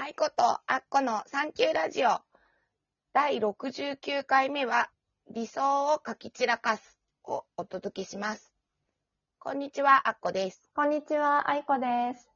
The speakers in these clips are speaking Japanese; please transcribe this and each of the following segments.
愛子とアッコのサンキューラジオ。第69回目は、理想を書き散らかすをお届けします。こんにちは、アッコです。こんにちは、あいこです。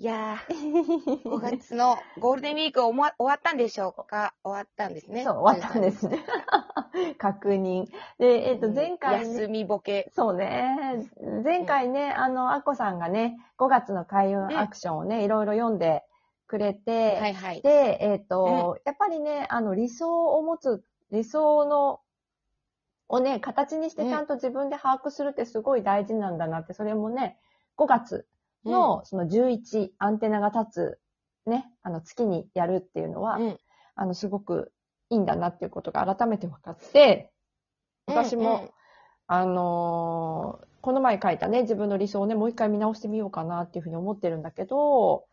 いやー、5月のゴールデンウィークおもわ終わったんでしょうか？終わったんですね。そう、終わったんですね。確認。で、えっ、と、前回、ね、休みボケ。そうね。前回ね、あの、あっこさんがね、5月の開運アクションをね、いろいろ読んでくれて、はいはい。で、えっ、と、やっぱりね、あの、理想を持つ、理想の、をね、形にしてちゃんと自分で把握するってすごい大事なんだなって、それもね、5月の、その11、アンテナが立つ、ね、あの、月にやるっていうのは、うん、あの、すごくいいんだなっていうことが改めて分かって、私も、あのーこの前書いたね、自分の理想をね、もう一回見直してみようかなっていうふうに思ってるんだけど、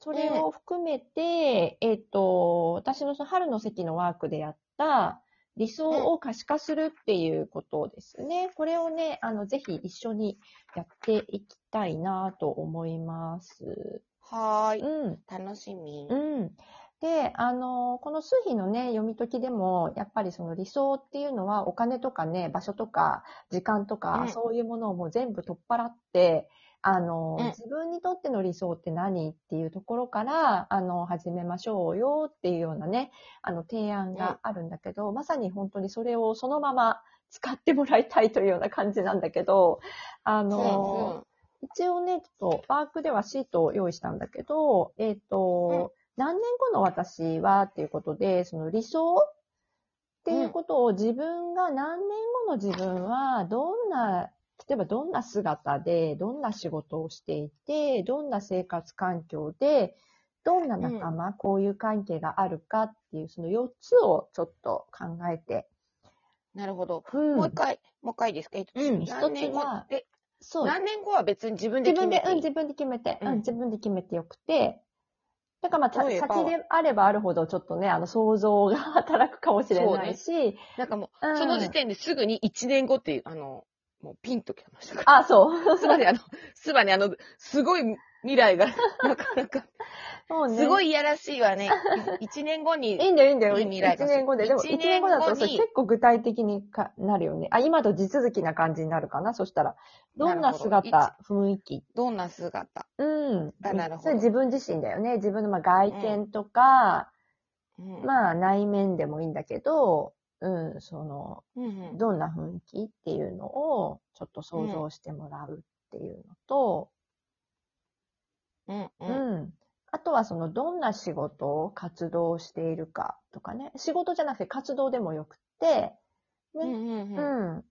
それを含めて、えっ、と、私のその春の席のワークでやった、理想を可視化するっていうことですね。これをね、あの、ぜひ一緒にやっていきたいなと思います。はーい。うん。楽しみ。うん。で、あの、この数比のね、読み解きでも、やっぱりその理想っていうのは、お金とかね、場所とか、時間とか、うんそういうものをもう全部取っ払って、あの、うん。自分にとっての理想って何っていうところから、あの、始めましょうよっていうようなね、あの、提案があるんだけど、まさに本当にそれをそのまま使ってもらいたいというような感じなんだけど、あの、一応ね、ちょっとワークではシートを用意したんだけど、えっ、と、何年後の私はっていうことで、その理想っていうことを自分が何年後の自分はどんな、例えばどんな姿で、どんな仕事をしていて、どんな生活環境で、どんな仲間、こういう関係があるかっていう、その4つをちょっと考えて。なるほど。うん。もう一回、もう一回ですか？えっとうん。何年後？一つはえ、そう。何年後は別に自分で決め、て。いい自分でうん、自分で決めて、うん、うん。自分で決めてよくて、だからまあ、先であればあるほど、ちょっとね、あの、想像が働くかもしれないし、なんかもう、うん。その時点ですぐに1年後っていう、あの、もうピンときましたから。あ、そう。つまりあの、つまりあの、すごい未来が、なかなか、そうね。すごい。いいやらしいわね。1年後に、いいんだよ、いいんだよ。いい未来が1年後で。でも、一1年後だと結構具体的にかなるよね。あ、今と地続きな感じになるかな？そしたら。どんな姿、雰囲気？どんな姿？うん。あなるほどそれ自分自身だよね。自分のまあ外見とか、うんまあ内面でもいいんだけど、うん、その、うんうんどんな雰囲気っていうのをちょっと想像してもらうっていうのと、うんううんん。あとはそのどんな仕事を活動をしているかとかね。仕事じゃなくて活動でもよくって、ね。うんうん。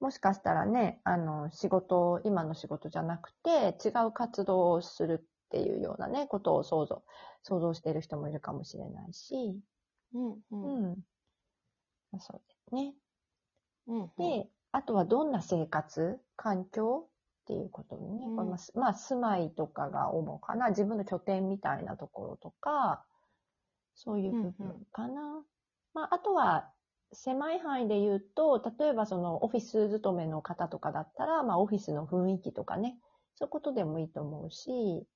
もしかしたらね、あの、仕事、今の仕事じゃなくて、違う活動をするっていうようなね、ことを想像、想像している人もいるかもしれないし、うんううんん。そうですね。うんで、あとはどんな生活、環境っていうことにね、うんこれまあすまあ、住まいとかが主かな、自分の拠点みたいなところとか、そういう部分かな。まあ、あとは、狭い範囲で言うと、例えばそのオフィス勤めの方とかだったら、まあ、オフィスの雰囲気とかね、そういうことでもいいと思うし、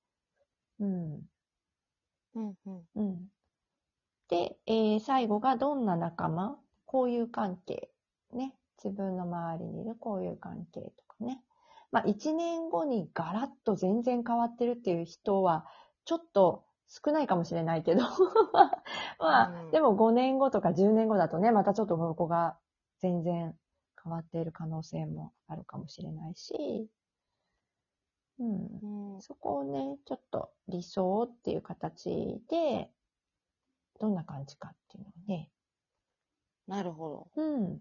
うん。うんうんうん。で、えー最後がどんな仲間交友関係。ね。自分の周りにいる交友関係とかね。まあ、1年後にガラッと全然変わってるっていう人は、ちょっと少ないかもしれないけど、まあ、うんでも5年後とか10年後だとね、またちょっとここが全然変わっている可能性もあるかもしれないし、うん。うんそこをね、ちょっと理想っていう形で、どんな感じかっていうのをね、なるほうん、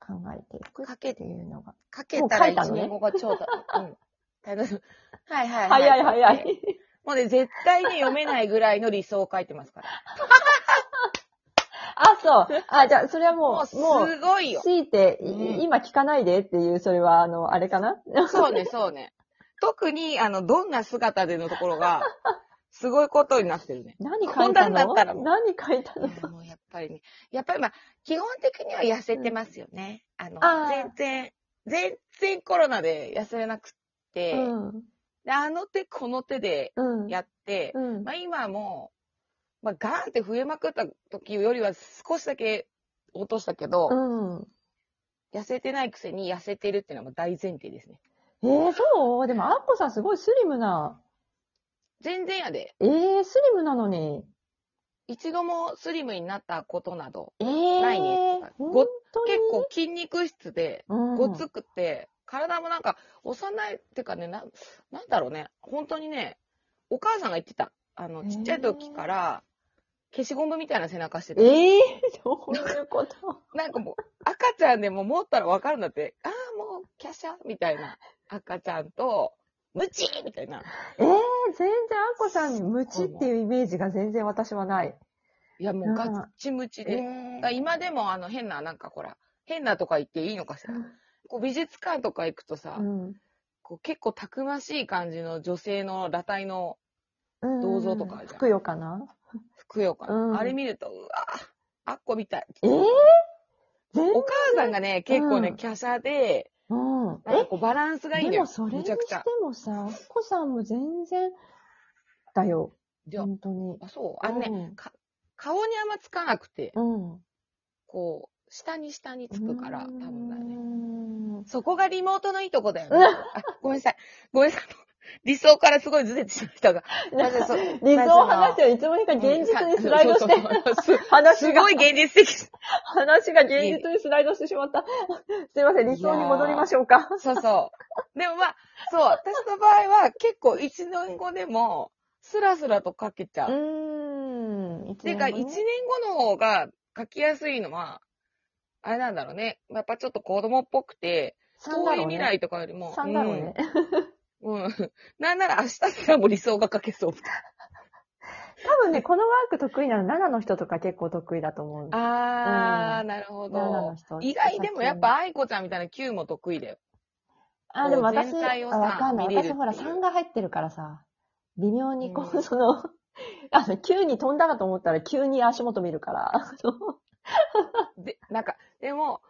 考えていくっていうのが。ど。かけたら1もう書いたのね年後がちょうど。うん。はいはいはい。早い早い。もうね、絶対に読めないぐらいの理想を書いてますから。あ、そう。あ、じゃあ、それはももうもう、ごいよ。強いて、いうん今聞かないでっていう、それは、あの、あれかな？そうね、そうね。特に、あの、どんな姿でのところが、すごいことになってるね。何書こんなんだいたのったら何書いたの？もうやっぱりね。やっぱりまあ、基本的には痩せてますよね。あの、あー全然、全然コロナで痩せれなくって、うん。で、あの手この手でうん。やって、うん。まあ今もう、まあガーンって増えまくった時よりは少しだけ落としたけど、うん。痩せてないくせに痩せてるっていうのは大前提ですね。えー、そう？でも、あっこさんすごいスリムな。全然やで。えー、スリムなのに。一度もスリムになったことなど、えー、ないね本ご結構筋肉質で、うん、ごつくて、体もなんか幼い、ってかね、な、なんだろうね、本当にね、お母さんが言ってた。あの、ちっちゃい時から、消しゴムみたいな背中してた。ええー、どういうこと？なんかもう、赤ちゃんでも持ったらわかるんだって、ああ、もう、キャシャみたいな赤ちゃんと、ムチみたいな。ええー、全然あっこさんにムチっていうイメージが全然私はない。いや、もうガッチムチえで。ー。だから今でもあの変な、なんかほら、変なとか言っていいのかしら。こう美術館とか行くとさ、うん。こう結構たくましい感じの女性の裸体のうん。銅像とかあるじゃん。ふくよかな。ふくよかな、うん。あれ見ると、うわあっこみたい。えー、全お母さんがね、結構ね、うん華奢で、うん。なんかこうバランスがいいんだよ。でもそれにしてむちゃくちゃ。もさ、あっこさんも全然だよ。本当に。あ、そう。あのね、うんか顔にあんまつかなくて、うん。こう、下に下につくから、多分だよね。ね。そこがリモートのいいとこだようんね。あ、ごめんなさい。ごめんなさい。理想からすごいずれてしまったが。まずそう 理想を話してよ。いつもにか現実にスライドして、話がすごい現実的。話が現実にスライドしてしまった。すいません、理想に戻りましょうか。そうそう。でもまあ、そう、私の場合は結構一年後でも、スラスラと書けちゃうう。ーん。っていうか、一年後の方が書きやすいのは、あれなんだろうね。やっぱちょっと子供っぽくて、遠い未来とかよりも、3だろうね。うん。うん。なんなら明日すらも理想が書けそう。多分ね、このワーク得意なの7の人とか結構得意だと思う。あー、うんなるほ7のど。人。意外でもやっぱ愛子ちゃんみたいな Q も得意だよ。あ、でも私、全体をさあわかんない。見れるっていう私ほら3が入ってるからさ、微妙にこう、うんその、あの、急に飛んだかと思ったら急に足元見るから。で、なんか、でも、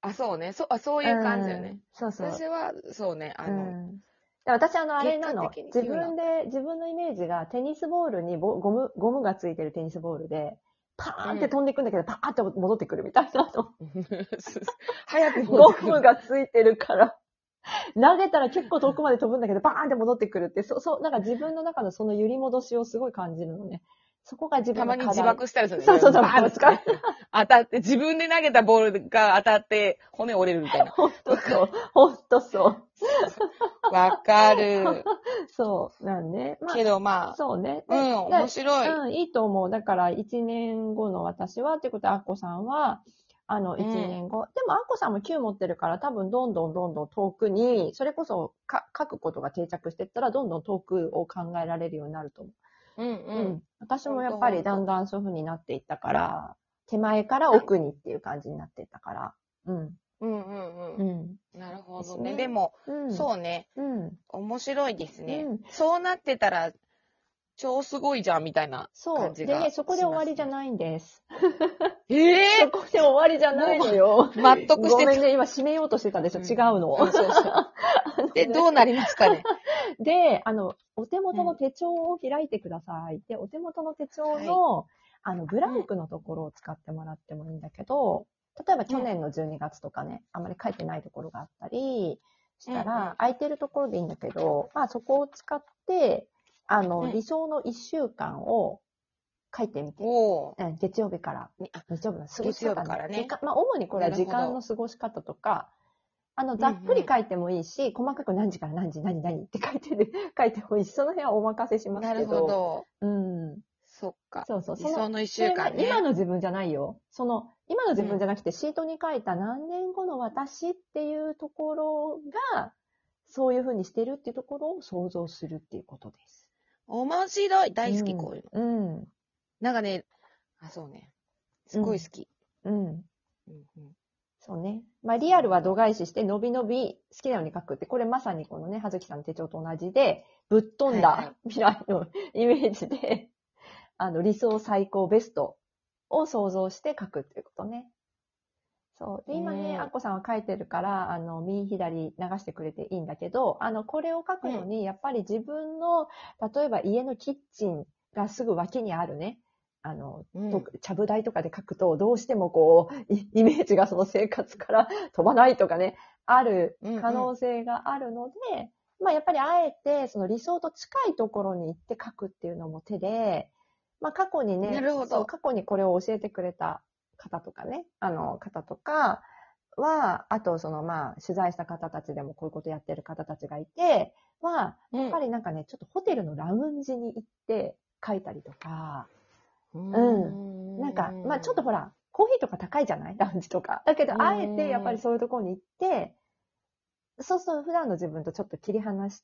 あ、そうね。そあそういう感じだよね。うんそうそう。私は、そうね。あうの、んで私、あの、あれなの。自分で、自分のイメージがテニスボールにボゴム、ゴムがついてるテニスボールで、パーンって飛んでいくんだけど、パーンって戻ってくるみたいなの。早くゴムがついてるから。投げたら結構遠くまで飛ぶんだけど、バーンって戻ってくるって、そう、そう、なんか自分の中のその揺り戻しをすごい感じるのね。そこが自分たまに自爆したりするね。そうそうそうバーン使う当たって、自分で投げたボールが当たって、骨折れるみたいな。ほんとそう。ほんとそう。わかる。そう。なんね。まけどまあ、そうね。あ、うん、で面白い。うん、いいと思う。だから、1年後の私は、ってことは、アッコさんは、あの、ん1年後。でも、アッコさんも9持ってるから、多分、どんどんどんどん遠くに、それこそか、書くことが定着していったら、どんどん遠くを考えられるようになると思うんう。うん。私もやっぱり、だんだんそういう風になっていったから、手前から奥にっていう感じになっていったから。うん。うんうんううん。ん。なるほどね。でも、うん。そうね。う。うん。面白いですねうん。そうなってたら、超すごいじゃん、みたいなそう。感じが。でね、そこで終わりじゃい。ないんです。ええ そこで終わりじゃないのよ。納得してた。ごめんね、今締めようとしてたでしょ。うん違うの。そうそうそう。で、どうなりますかね？で、あの、お手元の手帳を開いてください。で、お手元の手帳の、あの、ブランクのところを使ってもらってもいいんだけど、例えば去年の12月とかね、あんまり書いてないところがあったりしたら、空いてるところでいいんだけど、まあそこを使って、あの、うん。理想の1週間を書いてみて。月曜日から日曜日の過ごし方日からね。まあ、主にこれは時間の過ごし方とか、あの、ざっくり書いてもいいし、細かく何時から何時、何、何って書いてる、書いてもいいし、その辺はお任せしますなるけど。ほど。うん。そっか。そうそう。理想の一週間ね。今の自分じゃないよ。その、今の自分じゃなくて、シートに書いた何年後の私っていうところが、そういうふうにしてるっていうところを想像するっていうことです。面白い。大好き、うんこういうの。うん。なんかね、あ、そうね。すごい好き。うん。うんうんそうね。まあ、リアルは度外視して、伸び伸び好きなように書くって、これまさにこのね、はずきさんの手帳と同じで、ぶっ飛んだ 未来のイメージで、あの、理想最高ベストを想像して書くっていうことね。そう。で、今うね、んあっこさんは書いてるから、あの、右左流してくれていいんだけど、あの、これを書くのに、やっぱり自分の、例えば家のキッチンがすぐ脇にあるね、あの、うん。とちゃぶ台とかで書くと、どうしてもこう、イイメージがその生活から 飛ばないとかね、あるうんうん。可能性があるので、まあやっぱりあえて、その理想と近いところに行って書くっていうのも手で、まあ過去にね、なるほど。過去にこれを教えてくれた方とかね、あの方とかは、あとそのまあ取材した方たちでもこういうことやってる方たちがいて、は、うん。やっぱりなんかね、ちょっとホテルのラウンジに行って書いたりとか、うんなんか、まあちょっとほら、コーヒーとか高いじゃない？ラウンジとか。だけど、うんあえてやっぱりそういうところに行って、そうそう、普段の自分とちょっと切り離し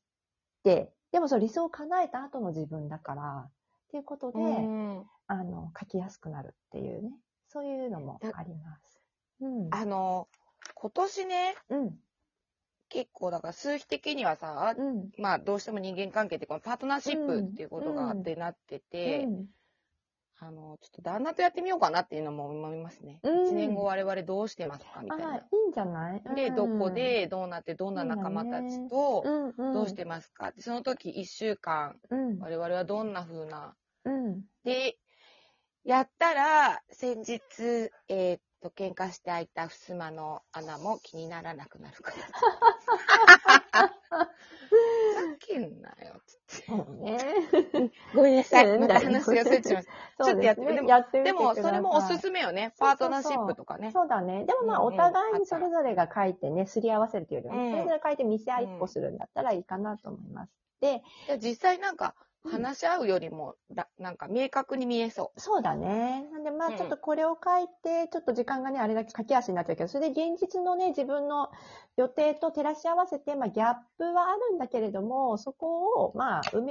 て、でもそう理想を叶えた後の自分だから、っていうことで、うんあの、書きやすくなるっていうね、そういうのもあります。うん。あの、今年ね、うん。結構だから数比的にはさ、うん。まあどうしても人間関係ってこのパートナーシップっていうことがあってなってて、うんあの、ちょっと旦那とやってみようかなっていうのも思いますね。うん一年後我々どうしてますかみたいな。あいいんじゃない？で、どこ、でどうなってどんな仲間たちとうんうん、どうしてますか？でその時一週間うん。我々はどんな風な？うん。で、やったら先日、えーっと、喧嘩して開いた襖の穴も気にならなくなるから。ふざけんなよ。つってそうね。ごめんなさい。また話がそれちゃいました。ちょっとやってみてそうですねやってみてでも、それもおすすめよね。パー。トナー。シップとかね。そうだね。でもまあ、お互いにそれぞれが書いてね、すり合わせるというよりも、それぞれ書いて見せ合いっこするんだったらいいかなと思います。で、実際なんか、話し合うよりも、らなんか明確に見えそそうだね。なんでまうん。あ、ちょっとこれを書いて、ちょっと時間がね、あれだけ駆け足になっちゃうけど、それで現実のね、自分の予定と照らし合わせて、まあ、ギャップはあるんだけれども、そこを、まあ、埋め